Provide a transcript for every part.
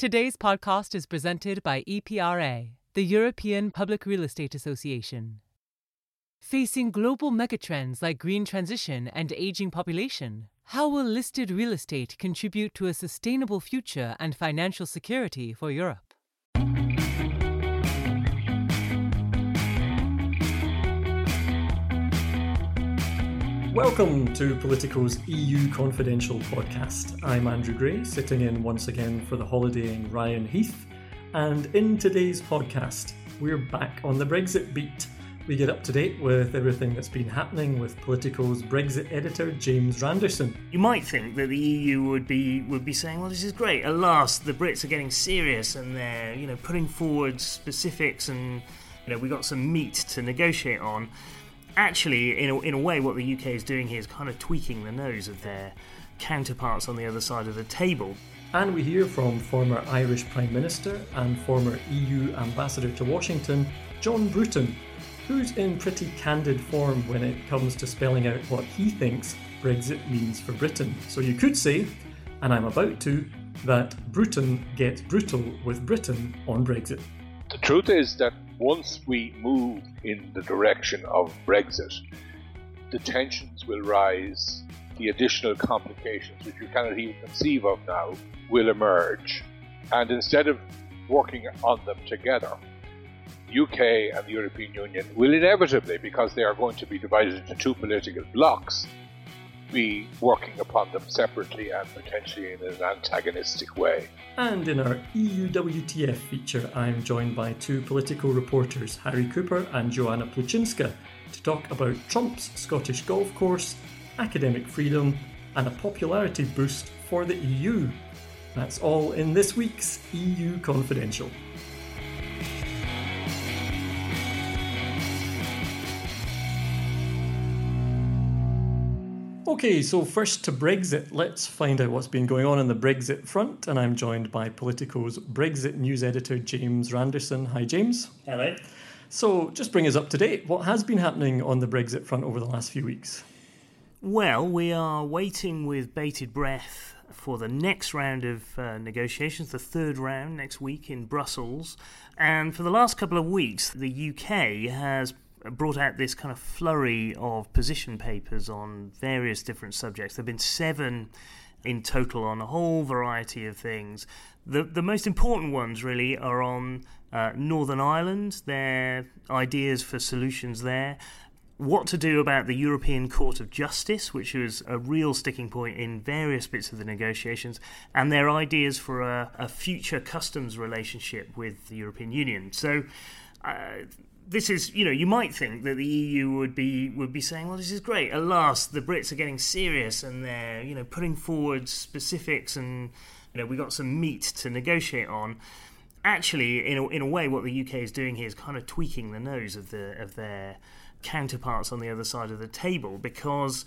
Today's podcast is presented by EPRA, the European Public Real Estate Association. Facing global megatrends like green transition and aging population, how will listed real estate contribute to a sustainable future and financial security for Europe? Welcome to Politico's EU Confidential podcast. I'm Andrew Gray, sitting in once again for the holidaying Ryan Heath. And in today's podcast, we're back on the Brexit beat. We get up to date with everything that's been happening with Politico's Brexit editor James Randerson. You might think that the EU would be would be saying, "Well, this is great. At last, the Brits are getting serious and they're you know putting forward specifics and you know we got some meat to negotiate on." Actually, in a, in a way, what the UK is doing here is kind of tweaking the nose of their counterparts on the other side of the table. And we hear from former Irish Prime Minister and former EU Ambassador to Washington, John Bruton, who's in pretty candid form when it comes to spelling out what he thinks Brexit means for Britain. So you could say, and I'm about to, that Bruton gets brutal with Britain on Brexit. The truth is that once we move in the direction of Brexit, the tensions will rise, the additional complications which you cannot even conceive of now will emerge. And instead of working on them together, UK and the European Union will inevitably, because they are going to be divided into two political blocs, be working upon them separately and potentially in an antagonistic way. And in our EU WTF feature, I'm joined by two political reporters, Harry Cooper and Joanna Plucinska, to talk about Trump's Scottish golf course, academic freedom, and a popularity boost for the EU. That's all in this week's EU Confidential. Okay, so first to Brexit. Let's find out what's been going on in the Brexit front. And I'm joined by Politico's Brexit news editor, James Randerson. Hi, James. Hello. So, just bring us up to date. What has been happening on the Brexit front over the last few weeks? Well, we are waiting with bated breath for the next round of uh, negotiations, the third round next week in Brussels. And for the last couple of weeks, the UK has brought out this kind of flurry of position papers on various different subjects. There have been seven in total on a whole variety of things. The the most important ones really are on uh, Northern Ireland, their ideas for solutions there. What to do about the European Court of Justice, which was a real sticking point in various bits of the negotiations, and their ideas for a, a future customs relationship with the European Union. So, uh, this is, you know, you might think that the EU would be would be saying, well, this is great. At last, the Brits are getting serious and they're, you know, putting forward specifics and, you know, we got some meat to negotiate on. Actually, in a, in a way, what the UK is doing here is kind of tweaking the nose of the of their counterparts on the other side of the table because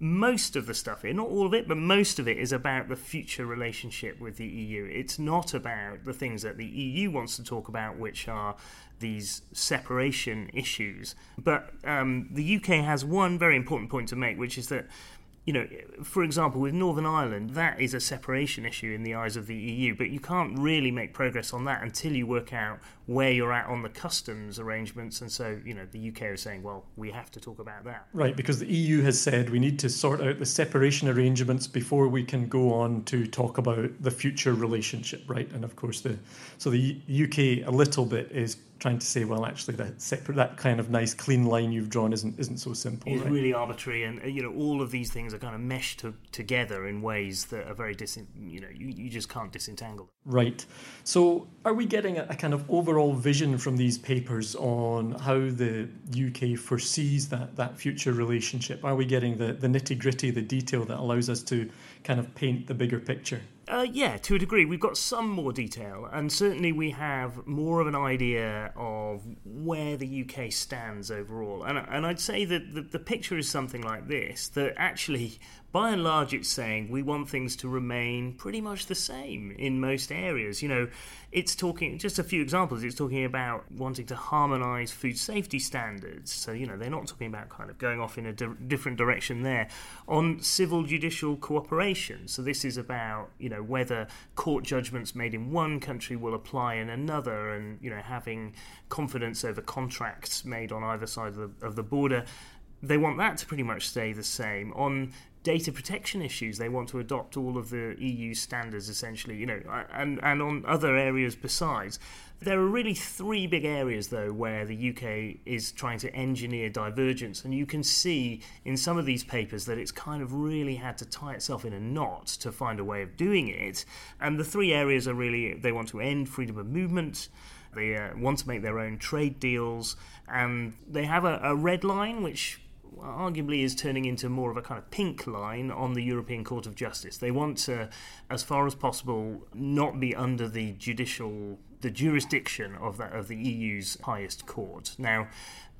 most of the stuff here, not all of it, but most of it is about the future relationship with the EU. It's not about the things that the EU wants to talk about, which are these separation issues. But um, the UK has one very important point to make, which is that you know, for example, with Northern Ireland, that is a separation issue in the eyes of the EU, but you can't really make progress on that until you work out where you're at on the customs arrangements. And so, you know, the UK is saying, well, we have to talk about that. Right, because the EU has said we need to sort out the separation arrangements before we can go on to talk about the future relationship, right? And of course, the so the UK a little bit is trying to say, well, actually, that separate, that kind of nice clean line you've drawn isn't isn't so simple. It's right? really arbitrary, and you know all of these things are kind of meshed to, together in ways that are very dis. You know, you, you just can't disentangle. Right. So, are we getting a, a kind of overall vision from these papers on how the UK foresees that that future relationship? Are we getting the the nitty gritty, the detail that allows us to kind of paint the bigger picture? Uh, yeah, to a degree. We've got some more detail, and certainly we have more of an idea of where the UK stands overall. And, and I'd say that the, the picture is something like this that actually by and large, it's saying we want things to remain pretty much the same in most areas. You know, it's talking, just a few examples, it's talking about wanting to harmonise food safety standards. So, you know, they're not talking about kind of going off in a di- different direction there. On civil judicial cooperation, so this is about, you know, whether court judgments made in one country will apply in another and, you know, having confidence over contracts made on either side of the, of the border they want that to pretty much stay the same. On data protection issues. They want to adopt all of the EU standards, essentially, you know, and, and on other areas besides. There are really three big areas, though, where the UK is trying to engineer divergence, and you can see in some of these papers that it's kind of really had to tie itself in a knot to find a way of doing it. And the three areas are really they want to end freedom of movement, they uh, want to make their own trade deals, and they have a, a red line which arguably is turning into more of a kind of pink line on the European Court of Justice. They want to, as far as possible, not be under the judicial the jurisdiction of that of the EU's highest court. Now,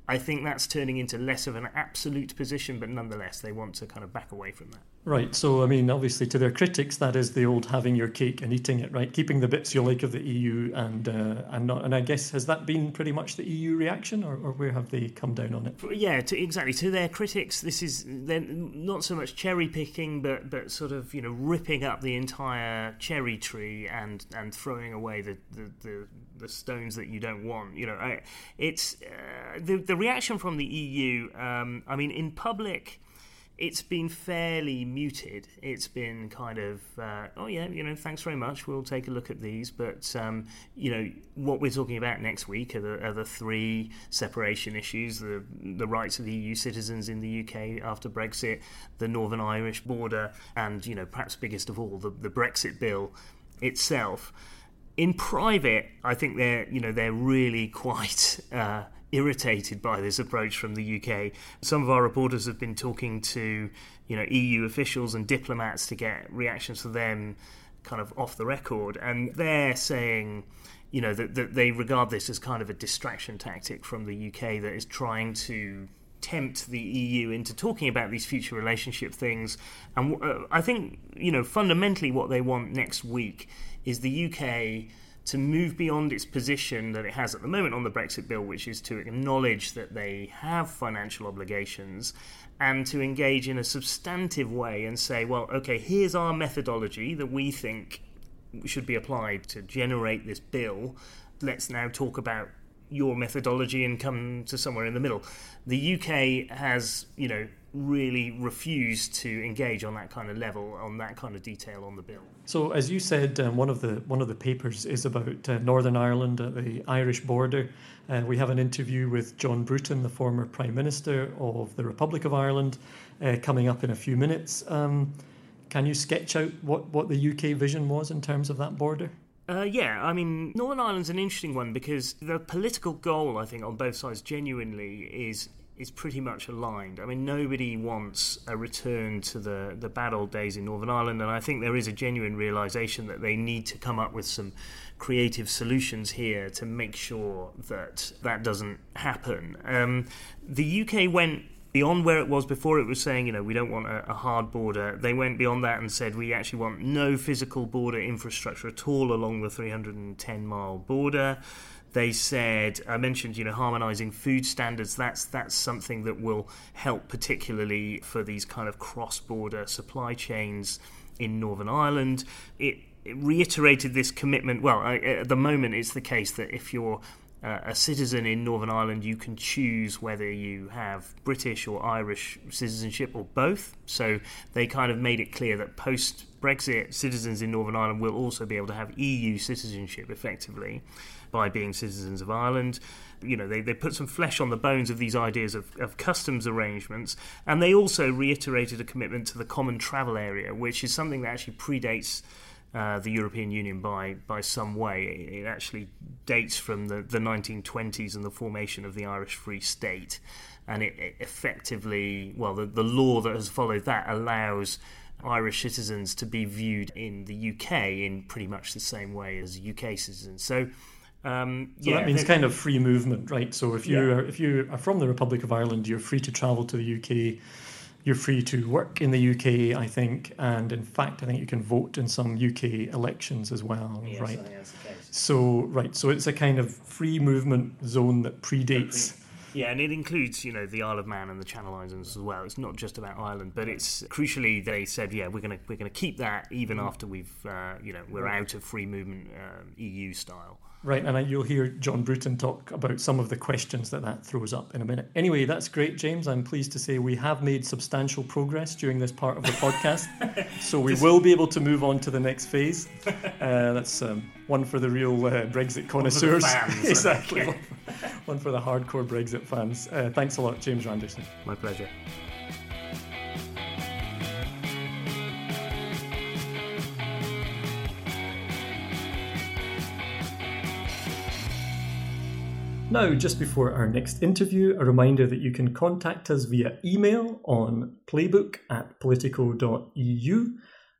I think that's turning into less of an absolute position, but nonetheless, they want to kind of back away from that. Right. So, I mean, obviously, to their critics, that is the old having your cake and eating it, right? Keeping the bits you like of the EU, and uh, and not. And I guess has that been pretty much the EU reaction, or, or where have they come down on it? Yeah, to, exactly. To their critics, this is then not so much cherry picking, but but sort of you know ripping up the entire cherry tree and and throwing away the the, the, the stones that you don't want. You know, it's uh, the the reaction from the EU. Um, I mean, in public it's been fairly muted. It's been kind of, uh, oh yeah, you know, thanks very much. We'll take a look at these. But um, you know, what we're talking about next week are the, are the, three separation issues: the the rights of EU citizens in the UK after Brexit, the Northern Irish border, and you know, perhaps biggest of all, the, the Brexit bill itself. In private, I think they're you know they're really quite. Uh, irritated by this approach from the UK. Some of our reporters have been talking to, you know, EU officials and diplomats to get reactions from them kind of off the record, and they're saying, you know, that, that they regard this as kind of a distraction tactic from the UK that is trying to tempt the EU into talking about these future relationship things. And uh, I think, you know, fundamentally what they want next week is the UK to move beyond its position that it has at the moment on the Brexit bill, which is to acknowledge that they have financial obligations and to engage in a substantive way and say, well, okay, here's our methodology that we think should be applied to generate this bill. Let's now talk about your methodology and come to somewhere in the middle. The UK has, you know, really refuse to engage on that kind of level, on that kind of detail on the bill. So, as you said, um, one of the one of the papers is about uh, Northern Ireland at the Irish border. Uh, we have an interview with John Bruton, the former Prime Minister of the Republic of Ireland, uh, coming up in a few minutes. Um, can you sketch out what, what the UK vision was in terms of that border? Uh, yeah, I mean, Northern Ireland's an interesting one because the political goal, I think, on both sides genuinely is is pretty much aligned. I mean, nobody wants a return to the, the bad old days in Northern Ireland, and I think there is a genuine realization that they need to come up with some creative solutions here to make sure that that doesn't happen. Um, the UK went beyond where it was before. It was saying, you know, we don't want a, a hard border. They went beyond that and said we actually want no physical border infrastructure at all along the 310 mile border. They said, I mentioned, you know, harmonising food standards. That's that's something that will help, particularly for these kind of cross-border supply chains in Northern Ireland. It, it reiterated this commitment. Well, at the moment, it's the case that if you're a citizen in Northern Ireland, you can choose whether you have British or Irish citizenship or both. So they kind of made it clear that post Brexit, citizens in Northern Ireland will also be able to have EU citizenship effectively by being citizens of Ireland. You know, they, they put some flesh on the bones of these ideas of, of customs arrangements, and they also reiterated a commitment to the common travel area, which is something that actually predates uh, the European Union by by some way. It actually dates from the, the 1920s and the formation of the Irish Free State, and it, it effectively, well, the, the law that has followed that allows Irish citizens to be viewed in the UK in pretty much the same way as UK citizens. So. Um, so yeah, that means kind of free movement, right? So if you yeah. are if you are from the Republic of Ireland, you're free to travel to the UK you're free to work in the UK, I think, and in fact, I think you can vote in some UK elections as well, yes, right? So, right, so it's a kind of free movement zone that predates. Yeah, and it includes, you know, the Isle of Man and the Channel Islands as well. It's not just about Ireland, but it's crucially they said, yeah, we're gonna we're gonna keep that even mm. after we've, uh, you know, we're out of free movement uh, EU style. Right, and you'll hear John Bruton talk about some of the questions that that throws up in a minute. Anyway, that's great, James. I'm pleased to say we have made substantial progress during this part of the podcast, so we will be able to move on to the next phase. Uh, that's um, one for the real uh, Brexit connoisseurs. exactly, one for the hardcore Brexit fans. Uh, thanks a lot, James Randerson. My pleasure. Now, just before our next interview, a reminder that you can contact us via email on playbook at politico.eu.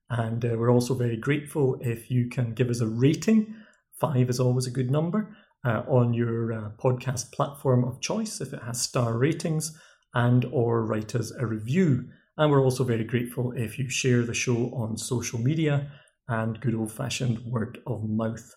And uh, we're also very grateful if you can give us a rating. Five is always a good number uh, on your uh, podcast platform of choice if it has star ratings and or write us a review. And we're also very grateful if you share the show on social media and good old fashioned word of mouth.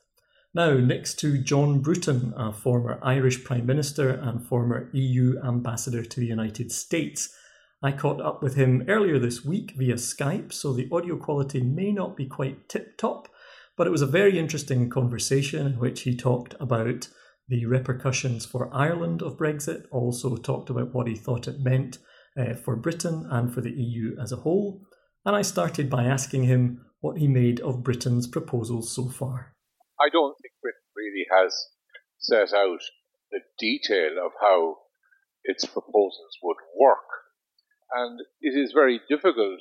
Now, next to John Bruton, a former Irish Prime Minister and former EU Ambassador to the United States. I caught up with him earlier this week via Skype, so the audio quality may not be quite tip top, but it was a very interesting conversation in which he talked about the repercussions for Ireland of Brexit, also talked about what he thought it meant uh, for Britain and for the EU as a whole. And I started by asking him what he made of Britain's proposals so far. I don't think Britain really has set out the detail of how its proposals would work. And it is very difficult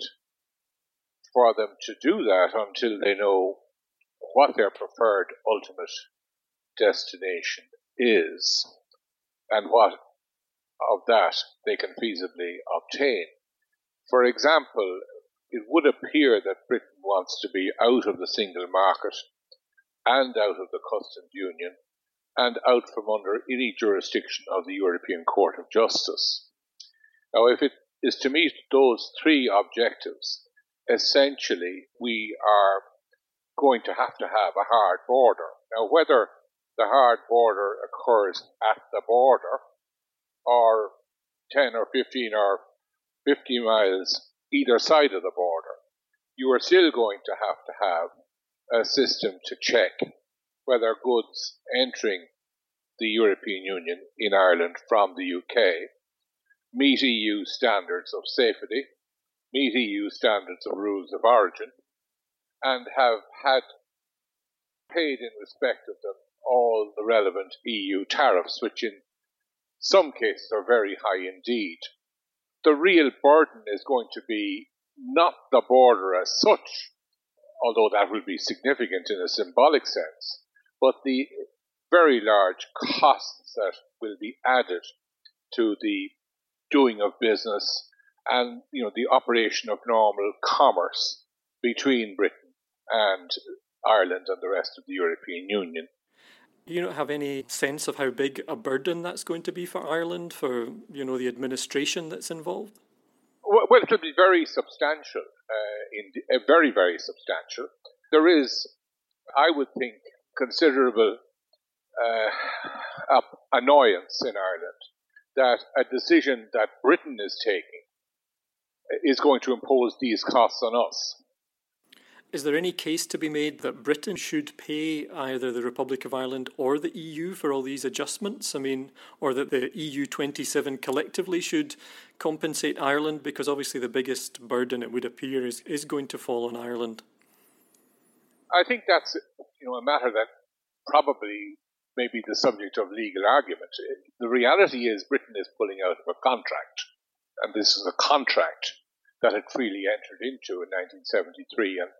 for them to do that until they know what their preferred ultimate destination is and what of that they can feasibly obtain. For example, it would appear that Britain wants to be out of the single market and out of the customs union and out from under any jurisdiction of the European Court of Justice. Now, if it is to meet those three objectives, essentially we are going to have to have a hard border. Now, whether the hard border occurs at the border or 10 or 15 or 50 miles either side of the border, you are still going to have to have a system to check whether goods entering the European Union in Ireland from the UK meet EU standards of safety, meet EU standards of rules of origin, and have had paid in respect of them all the relevant EU tariffs, which in some cases are very high indeed. The real burden is going to be not the border as such, although that will be significant in a symbolic sense, but the very large costs that will be added to the doing of business and you know the operation of normal commerce between Britain and Ireland and the rest of the European Union. You don't have any sense of how big a burden that's going to be for Ireland for you know the administration that's involved. Well, it will be very substantial uh, in uh, very, very substantial. There is, I would think, considerable uh, annoyance in Ireland that a decision that Britain is taking is going to impose these costs on us. Is there any case to be made that Britain should pay either the Republic of Ireland or the EU for all these adjustments? I mean, or that the EU 27 collectively should compensate Ireland? Because obviously the biggest burden, it would appear, is, is going to fall on Ireland. I think that's you know a matter that probably may be the subject of legal argument. The reality is Britain is pulling out of a contract, and this is a contract that it freely entered into in 1973 and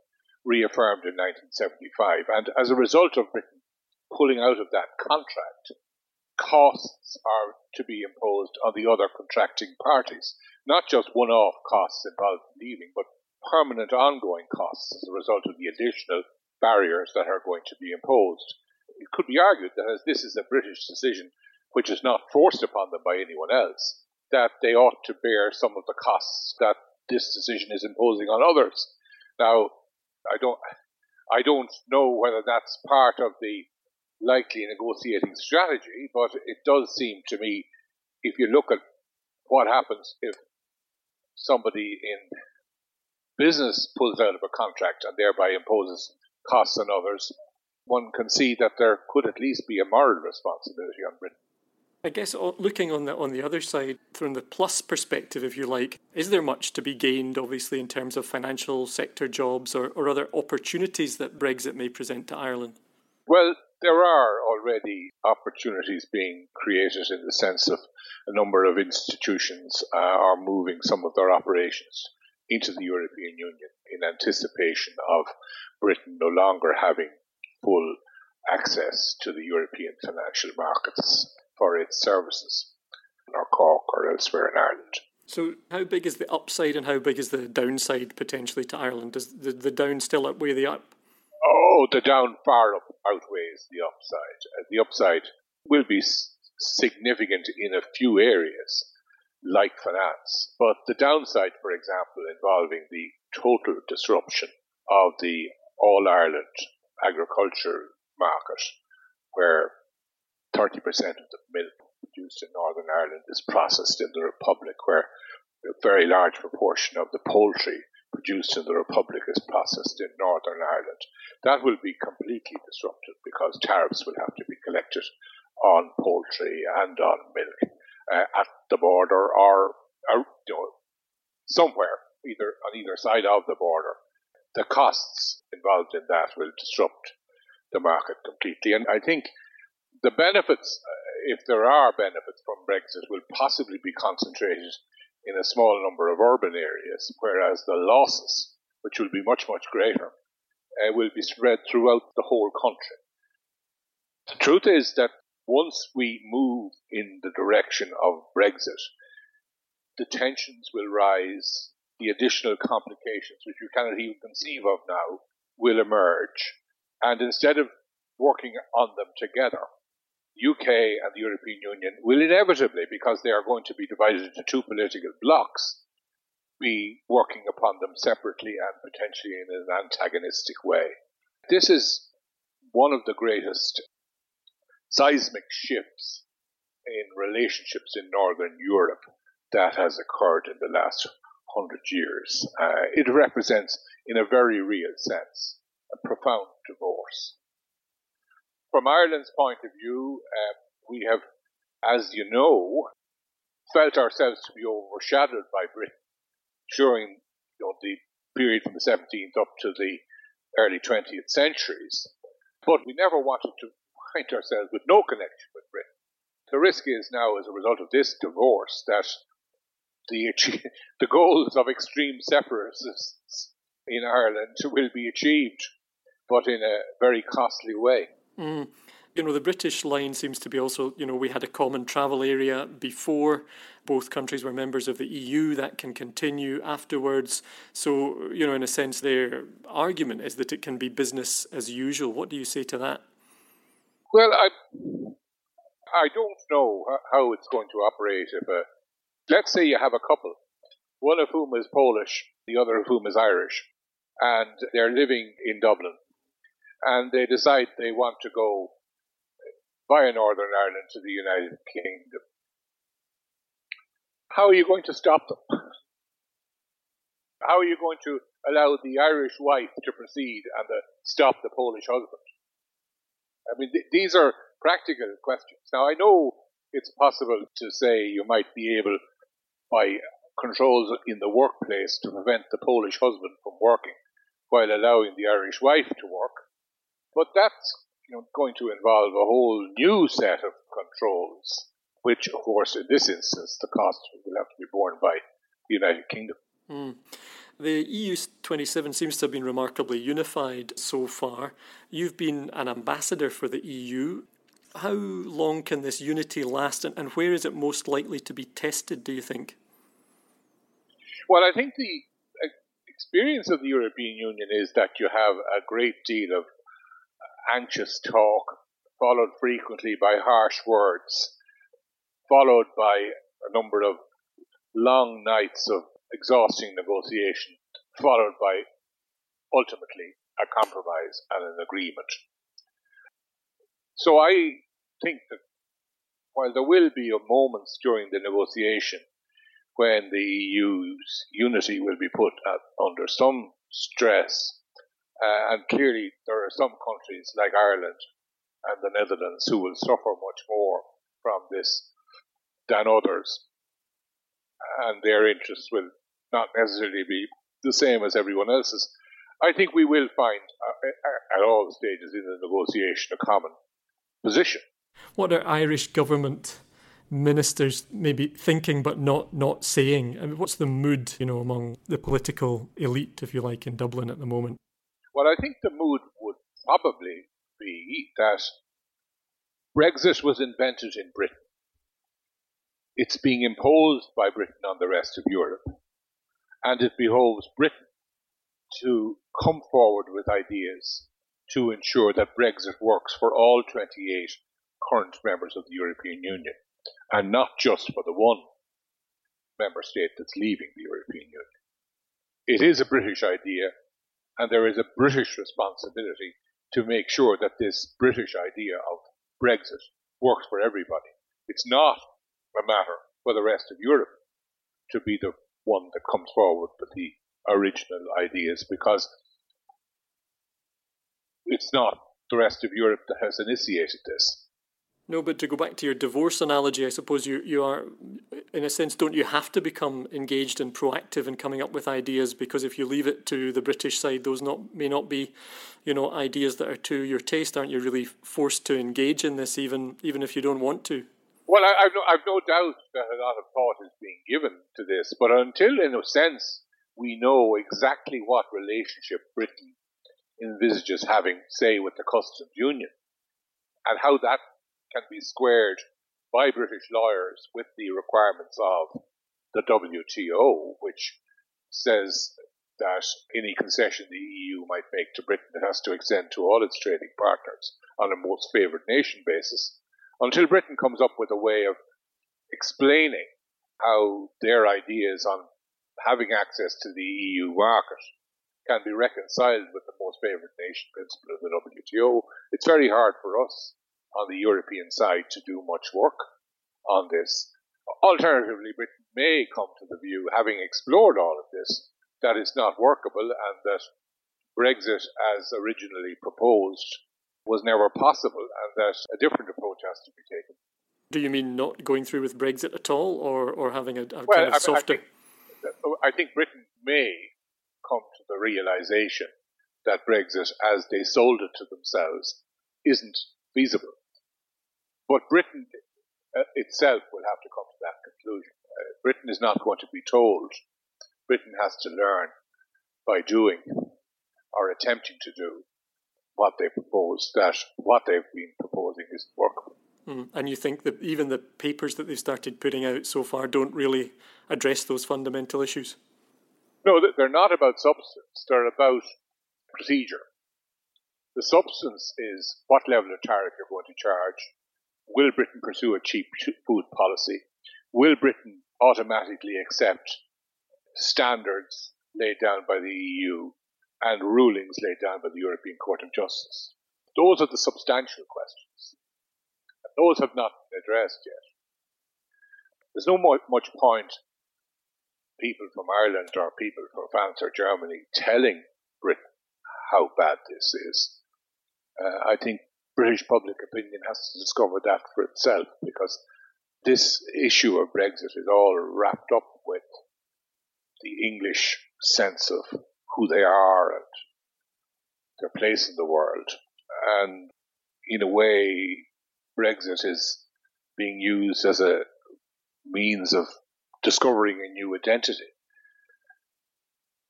reaffirmed in 1975. And as a result of Britain pulling out of that contract, costs are to be imposed on the other contracting parties. Not just one off costs involved in leaving, but permanent ongoing costs as a result of the additional barriers that are going to be imposed. It could be argued that as this is a British decision which is not forced upon them by anyone else, that they ought to bear some of the costs that this decision is imposing on others. Now, I don't, I don't know whether that's part of the likely negotiating strategy, but it does seem to me, if you look at what happens if somebody in business pulls out of a contract and thereby imposes costs on others, one can see that there could at least be a moral responsibility on Britain. I guess looking on the on the other side, from the plus perspective, if you like, is there much to be gained, obviously, in terms of financial sector jobs or, or other opportunities that Brexit may present to Ireland? Well, there are already opportunities being created in the sense of a number of institutions uh, are moving some of their operations into the European Union in anticipation of Britain no longer having full access to the European financial markets for its services in Cork or elsewhere in Ireland. So, how big is the upside and how big is the downside potentially to Ireland? Does the, the down still outweigh the up? Oh, the down far up outweighs the upside. The upside will be significant in a few areas, like finance, but the downside, for example, involving the total disruption of the All Ireland agriculture market, where 30% of the milk produced in Northern Ireland is processed in the Republic, where a very large proportion of the poultry produced in the Republic is processed in Northern Ireland. That will be completely disrupted because tariffs will have to be collected on poultry and on milk uh, at the border or, or you know, somewhere, either on either side of the border. The costs involved in that will disrupt the market completely. And I think the benefits, uh, if there are benefits from Brexit, will possibly be concentrated in a small number of urban areas, whereas the losses, which will be much, much greater, uh, will be spread throughout the whole country. The truth is that once we move in the direction of Brexit, the tensions will rise, the additional complications, which you cannot even conceive of now, will emerge. And instead of working on them together, UK and the European Union will inevitably, because they are going to be divided into two political blocs, be working upon them separately and potentially in an antagonistic way. This is one of the greatest seismic shifts in relationships in Northern Europe that has occurred in the last hundred years. Uh, it represents, in a very real sense, a profound divorce from Ireland's point of view, uh, we have, as you know, felt ourselves to be overshadowed by Britain during you know, the period from the 17th up to the early 20th centuries. But we never wanted to find ourselves with no connection with Britain. The risk is now, as a result of this divorce, that the, the goals of extreme separatists in Ireland will be achieved, but in a very costly way. Mm. You know, the British line seems to be also, you know, we had a common travel area before both countries were members of the EU. That can continue afterwards. So, you know, in a sense, their argument is that it can be business as usual. What do you say to that? Well, I, I don't know how it's going to operate if a, let's say you have a couple, one of whom is Polish, the other of whom is Irish, and they're living in Dublin and they decide they want to go via Northern Ireland to the United Kingdom. How are you going to stop them? How are you going to allow the Irish wife to proceed and uh, stop the Polish husband? I mean, th- these are practical questions. Now, I know it's possible to say you might be able, by controls in the workplace, to prevent the Polish husband from working while allowing the Irish wife to work. But that's you know, going to involve a whole new set of controls, which, of course, in this instance, the cost will have to be borne by the United Kingdom. Mm. The EU 27 seems to have been remarkably unified so far. You've been an ambassador for the EU. How long can this unity last, and, and where is it most likely to be tested, do you think? Well, I think the experience of the European Union is that you have a great deal of anxious talk, followed frequently by harsh words, followed by a number of long nights of exhausting negotiation, followed by ultimately a compromise and an agreement. So I think that while there will be moments during the negotiation when the EU's unity will be put at, under some stress, uh, and clearly there are some countries like Ireland and the Netherlands who will suffer much more from this than others, and their interests will not necessarily be the same as everyone else's. I think we will find uh, at all stages in the negotiation a common position. What are Irish government ministers maybe thinking but not not saying? I mean, what's the mood, you know, among the political elite, if you like, in Dublin at the moment? Well, I think the mood would probably be that Brexit was invented in Britain. It's being imposed by Britain on the rest of Europe and it behoves Britain to come forward with ideas to ensure that Brexit works for all 28 current members of the European Union and not just for the one member state that's leaving the European Union. It is a British idea, and there is a British responsibility to make sure that this British idea of Brexit works for everybody. It's not a matter for the rest of Europe to be the one that comes forward with the original ideas because it's not the rest of Europe that has initiated this. No, but to go back to your divorce analogy, I suppose you, you are, in a sense, don't you have to become engaged and proactive in coming up with ideas? Because if you leave it to the British side, those not may not be, you know, ideas that are to your taste. Aren't you really forced to engage in this, even even if you don't want to? Well, I, have no, I've no doubt that a lot of thought is being given to this, but until, in a sense, we know exactly what relationship Britain envisages having, say, with the customs union, and how that can be squared by British lawyers with the requirements of the WTO, which says that any concession the EU might make to Britain it has to extend to all its trading partners on a most favoured nation basis until Britain comes up with a way of explaining how their ideas on having access to the EU market can be reconciled with the most favoured nation principle of the WTO, it's very hard for us on the European side to do much work on this. Alternatively, Britain may come to the view, having explored all of this, that it's not workable and that Brexit, as originally proposed, was never possible and that a different approach has to be taken. Do you mean not going through with Brexit at all or, or having a, a well, kind of I, softer? I think, I think Britain may come to the realization that Brexit, as they sold it to themselves, isn't feasible. But Britain uh, itself will have to come to that conclusion. Uh, Britain is not going to be told. Britain has to learn by doing or attempting to do what they propose, that what they've been proposing isn't workable. Mm. And you think that even the papers that they've started putting out so far don't really address those fundamental issues? No, they're not about substance, they're about procedure. The substance is what level of tariff you're going to charge. Will Britain pursue a cheap food policy? Will Britain automatically accept standards laid down by the EU and rulings laid down by the European Court of Justice. Those are the substantial questions. And those have not been addressed yet. There's no much point people from Ireland or people from France or Germany telling Britain how bad this is. Uh, I think British public opinion has to discover that for itself because this issue of Brexit is all wrapped up with the English sense of who they are and their place in the world. And in a way, Brexit is being used as a means of discovering a new identity.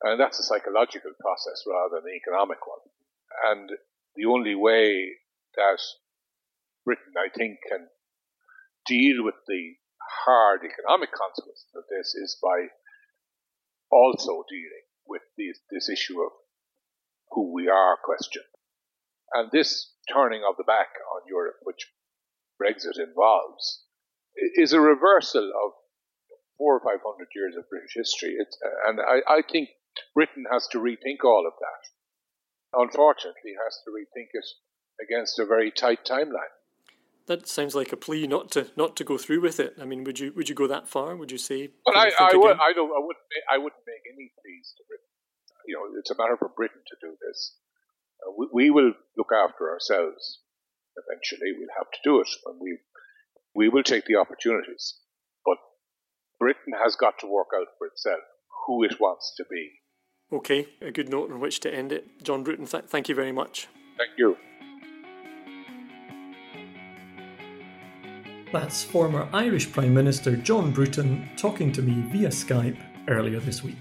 And that's a psychological process rather than an economic one. And the only way that Britain, I think, can deal with the hard economic consequences of this is by also dealing with this issue of who we are question. And this turning of the back on Europe, which Brexit involves, is a reversal of four or five hundred years of British history. It's, and I, I think Britain has to rethink all of that. Unfortunately, has to rethink it against a very tight timeline. That sounds like a plea not to not to go through with it. I mean, would you would you go that far? Would you say? Well, I, I, would, I don't. I wouldn't. I wouldn't make any pleas to Britain. You know, it's a matter for Britain to do this. Uh, we, we will look after ourselves. Eventually, we'll have to do it, and we we will take the opportunities. But Britain has got to work out for itself who it wants to be. Okay, a good note on which to end it. John Bruton, th- thank you very much. Thank you. That's former Irish Prime Minister John Bruton talking to me via Skype earlier this week.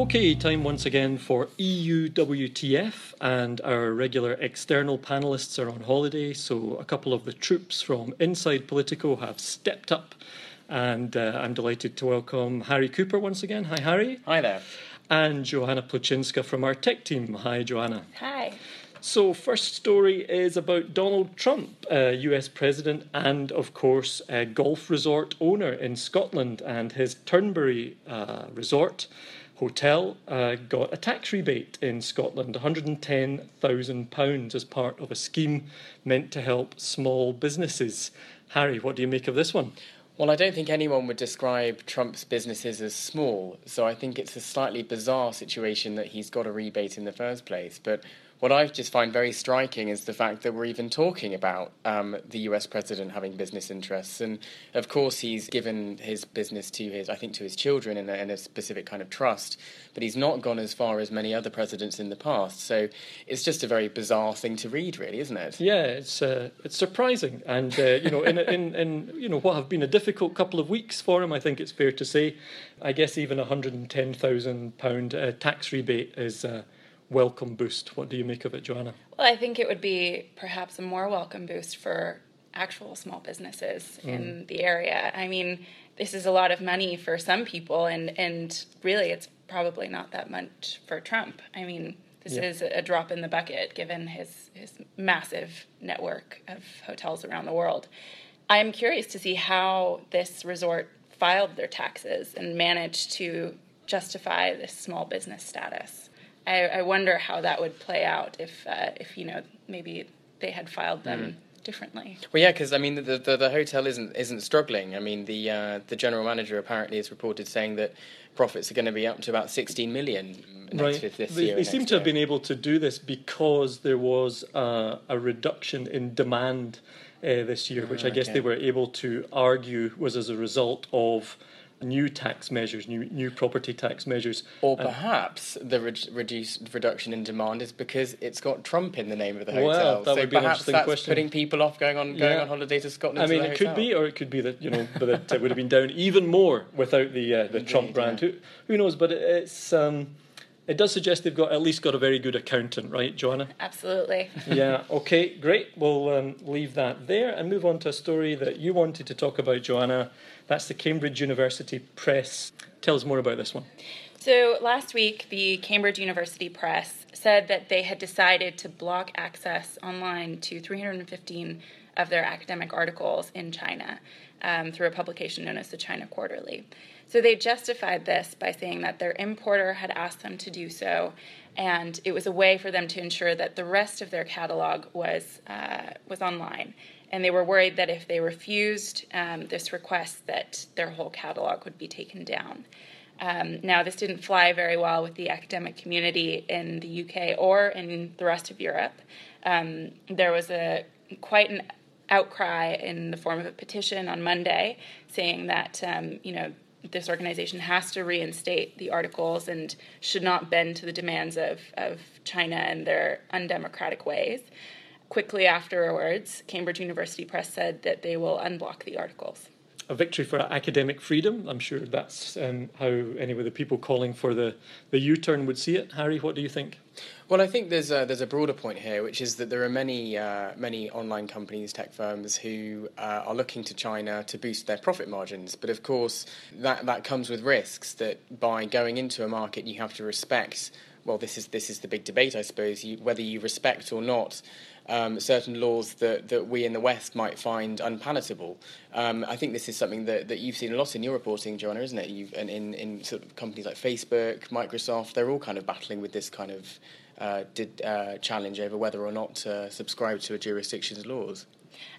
Okay, time once again for EU WTF, and our regular external panelists are on holiday, so a couple of the troops from inside Politico have stepped up, and uh, I'm delighted to welcome Harry Cooper once again. Hi, Harry. Hi there. And Joanna Plucinska from our tech team. Hi, Joanna. Hi. So, first story is about Donald Trump, uh, US president, and of course, a golf resort owner in Scotland, and his Turnberry uh, resort hotel uh, got a tax rebate in Scotland, £110,000 as part of a scheme meant to help small businesses. Harry, what do you make of this one? Well, I don't think anyone would describe Trump's businesses as small, so I think it's a slightly bizarre situation that he's got a rebate in the first place. But what I just find very striking is the fact that we're even talking about um, the US president having business interests. And of course, he's given his business to his, I think, to his children in a, in a specific kind of trust, but he's not gone as far as many other presidents in the past. So it's just a very bizarre thing to read, really, isn't it? Yeah, it's uh, it's surprising, and uh, you know, in, in in you know what have been a difficult couple of weeks for him, I think it's fair to say. I guess even a hundred and ten thousand pound uh, tax rebate is. Welcome boost. What do you make of it, Joanna? Well, I think it would be perhaps a more welcome boost for actual small businesses mm. in the area. I mean, this is a lot of money for some people, and, and really it's probably not that much for Trump. I mean, this yeah. is a drop in the bucket given his, his massive network of hotels around the world. I'm curious to see how this resort filed their taxes and managed to justify this small business status. I, I wonder how that would play out if uh, if you know maybe they had filed them. Mm. Differently. Well, yeah, because I mean, the, the, the hotel isn't isn't struggling. I mean, the uh, the general manager apparently has reported saying that profits are going to be up to about 16 million next right. this they, year. They seem to have been able to do this because there was uh, a reduction in demand uh, this year, which I guess okay. they were able to argue was as a result of new tax measures, new new property tax measures. Or perhaps the re- reduced reduction in demand is because it's got Trump in the name of the hotel. Well, that so would be perhaps an that's question. putting people off going on going yeah. on holiday to Scotland. I mean, it could be, or it could be that you know, but it would have been down even more without the uh, the Indeed, Trump brand. Yeah. Who who knows? But it's. Um, it does suggest they've got at least got a very good accountant, right, Joanna? Absolutely. yeah. Okay. Great. We'll um, leave that there and move on to a story that you wanted to talk about, Joanna. That's the Cambridge University Press. Tell us more about this one. So last week, the Cambridge University Press said that they had decided to block access online to 315 of their academic articles in China um, through a publication known as the China Quarterly. So they justified this by saying that their importer had asked them to do so, and it was a way for them to ensure that the rest of their catalog was uh, was online. And they were worried that if they refused um, this request, that their whole catalog would be taken down. Um, now, this didn't fly very well with the academic community in the UK or in the rest of Europe. Um, there was a quite an outcry in the form of a petition on Monday saying that um, you know this organization has to reinstate the articles and should not bend to the demands of, of China and their undemocratic ways. Quickly afterwards, Cambridge University Press said that they will unblock the articles. A victory for academic freedom. I'm sure that's um, how anyway the people calling for the, the U-turn would see it. Harry, what do you think? Well, I think there's a, there's a broader point here, which is that there are many uh, many online companies, tech firms, who uh, are looking to China to boost their profit margins. But of course, that that comes with risks. That by going into a market, you have to respect. Well, this is this is the big debate, I suppose. You, whether you respect or not um, certain laws that, that we in the West might find unpalatable. Um, I think this is something that, that you've seen a lot in your reporting, Joanna, isn't it? You've, and in, in sort of companies like Facebook, Microsoft, they're all kind of battling with this kind of uh, did, uh, challenge over whether or not to subscribe to a jurisdiction's laws.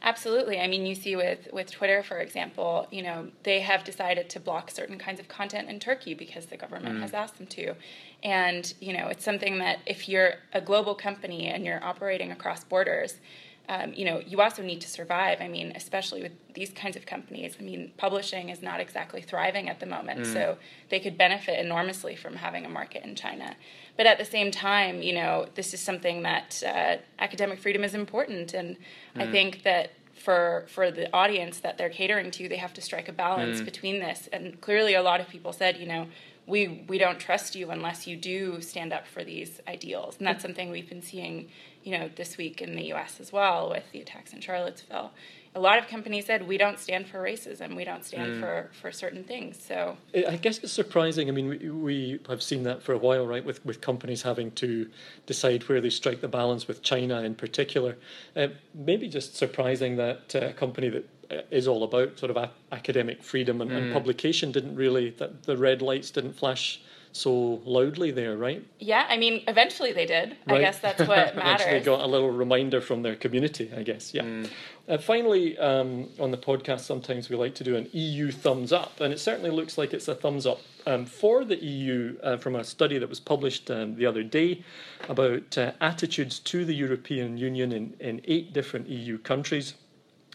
Absolutely. I mean, you see with, with Twitter, for example, you know, they have decided to block certain kinds of content in Turkey because the government mm. has asked them to. And, you know, it's something that if you're a global company and you're operating across borders, um, you know, you also need to survive. I mean, especially with these kinds of companies. I mean, publishing is not exactly thriving at the moment, mm. so they could benefit enormously from having a market in China. But at the same time, you know, this is something that uh, academic freedom is important, and mm. I think that for for the audience that they're catering to, they have to strike a balance mm. between this. And clearly, a lot of people said, you know, we we don't trust you unless you do stand up for these ideals, and that's something we've been seeing you know, this week in the U.S. as well with the attacks in Charlottesville. A lot of companies said we don't stand for racism, we don't stand mm. for, for certain things. So I guess it's surprising. I mean, we, we have seen that for a while, right? With with companies having to decide where they strike the balance with China in particular. Uh, maybe just surprising that uh, a company that is all about sort of a- academic freedom and, mm. and, publication didn't really that the red lights didn't flash so loudly there, right? Yeah, I mean, eventually they did. Right. I guess that's what matters. Actually, got a little reminder from their community, I guess. Yeah. Mm. Uh, finally, um, on the podcast, sometimes we like to do an EU thumbs up, and it certainly looks like it's a thumbs up um, for the EU uh, from a study that was published um, the other day about uh, attitudes to the European Union in, in eight different EU countries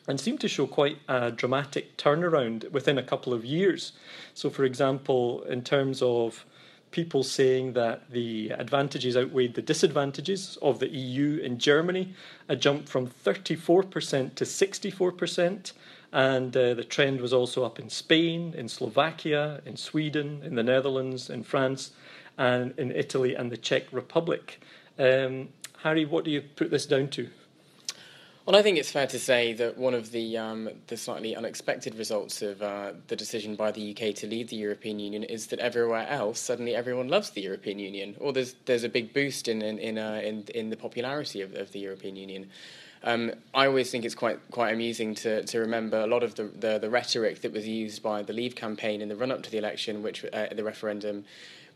and seemed to show quite a dramatic turnaround within a couple of years. So, for example, in terms of people saying that the advantages outweighed the disadvantages of the EU in Germany, a jump from 34% to 64%. And uh, the trend was also up in Spain, in Slovakia, in Sweden, in the Netherlands, in France, and in Italy and the Czech Republic. Um, Harry, what do you put this down to? Well, I think it's fair to say that one of the um, the slightly unexpected results of uh, the decision by the UK to leave the European Union is that everywhere else, suddenly everyone loves the European Union, or there's there's a big boost in in in, uh, in, in, the popularity of, of the European Union. Um, I always think it's quite quite amusing to, to remember a lot of the, the, the rhetoric that was used by the Leave campaign in the run up to the election, which uh, the referendum,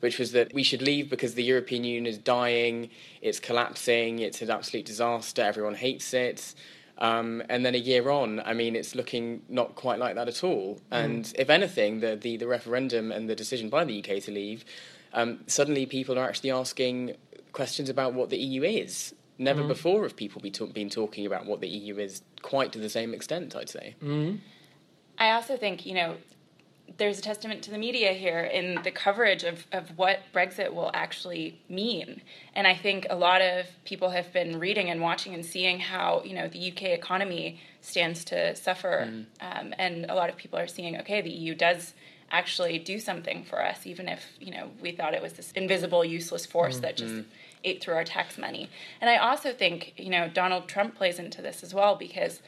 which was that we should leave because the European Union is dying, it's collapsing, it's an absolute disaster, everyone hates it. Um, and then a year on, I mean, it's looking not quite like that at all. Mm. And if anything, the, the, the, referendum and the decision by the UK to leave, um, suddenly people are actually asking questions about what the EU is. Never mm. before have people be talk- been talking about what the EU is quite to the same extent, I'd say. Mm. I also think, you know, there's a testament to the media here in the coverage of, of what Brexit will actually mean. And I think a lot of people have been reading and watching and seeing how, you know, the UK economy stands to suffer. Mm. Um, and a lot of people are seeing, okay, the EU does actually do something for us, even if, you know, we thought it was this invisible, useless force mm-hmm. that just mm. ate through our tax money. And I also think, you know, Donald Trump plays into this as well because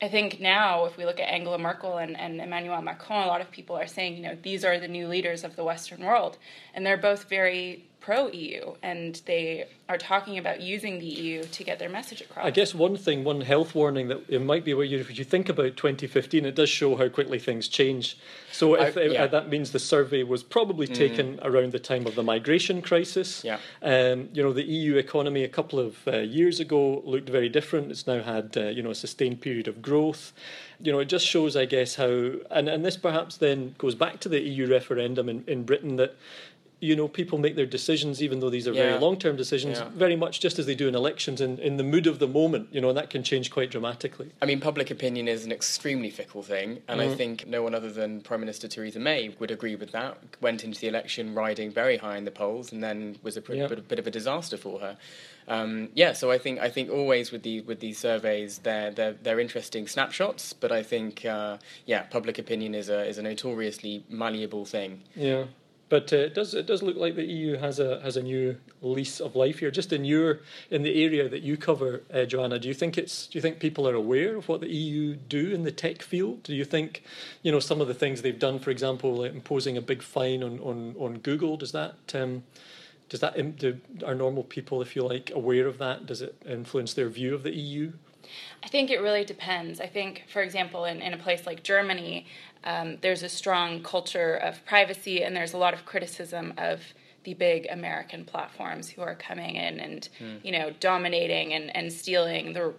I think now, if we look at Angela Merkel and, and Emmanuel Macron, a lot of people are saying, you know, these are the new leaders of the Western world. And they're both very pro EU and they are talking about using the EU to get their message across. I guess one thing, one health warning that it might be where you, if you think about 2015, it does show how quickly things change. So if, I, yeah. if, that means the survey was probably mm. taken around the time of the migration crisis. Yeah. Um, you know, the EU economy a couple of uh, years ago looked very different. It's now had uh, you know a sustained period of growth. You know, it just shows, I guess, how and, and this perhaps then goes back to the EU referendum in, in Britain that you know, people make their decisions, even though these are yeah. very long term decisions, yeah. very much just as they do in elections, in, in the mood of the moment, you know, and that can change quite dramatically. I mean, public opinion is an extremely fickle thing, and mm. I think no one other than Prime Minister Theresa May would agree with that. Went into the election riding very high in the polls, and then was a pretty, yeah. bit, bit, of a disaster for her. Um, yeah, so I think I think always with these with these surveys, they're they're, they're interesting snapshots, but I think uh, yeah, public opinion is a is a notoriously malleable thing. Yeah. But uh, it does it does look like the EU has a has a new lease of life here. Just in your in the area that you cover, uh, Joanna, do you think it's do you think people are aware of what the EU do in the tech field? Do you think you know some of the things they've done, for example, like imposing a big fine on on, on Google? Does that um, does that do, are normal people, if you like, aware of that? Does it influence their view of the EU? I think it really depends. I think, for example, in, in a place like Germany, um, there's a strong culture of privacy and there's a lot of criticism of the big American platforms who are coming in and mm. you know dominating and, and stealing the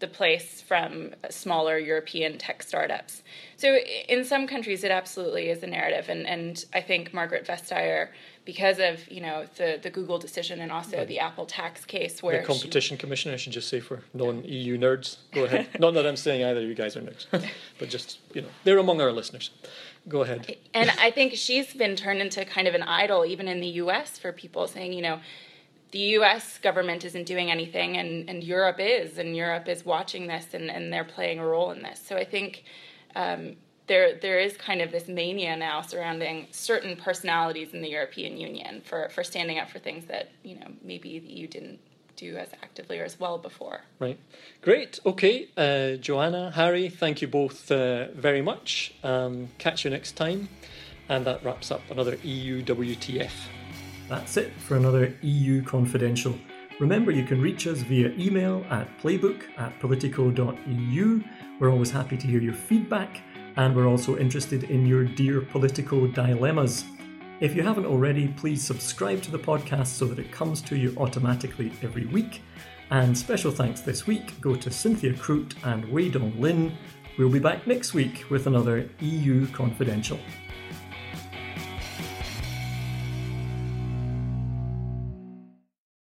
the place from smaller European tech startups. So in some countries, it absolutely is a narrative, and and I think Margaret Vestager because of you know the the Google decision and also the Apple tax case where the competition she, commissioner I should just say for non-EU nerds. Go ahead. Not that I'm saying either you guys are nerds, but just you know they're among our listeners. Go ahead. And I think she's been turned into kind of an idol even in the U.S. for people saying you know the US government isn't doing anything and, and Europe is, and Europe is watching this and, and they're playing a role in this. So I think um, there there is kind of this mania now surrounding certain personalities in the European Union for, for standing up for things that you know maybe EU didn't do as actively or as well before. Right, great. Okay, uh, Joanna, Harry, thank you both uh, very much. Um, catch you next time, and that wraps up another EU WTF. That's it for another EU Confidential. Remember, you can reach us via email at playbook at politico.eu. We're always happy to hear your feedback and we're also interested in your dear political dilemmas. If you haven't already, please subscribe to the podcast so that it comes to you automatically every week. And special thanks this week go to Cynthia Croot and Wei Dong Lin. We'll be back next week with another EU Confidential.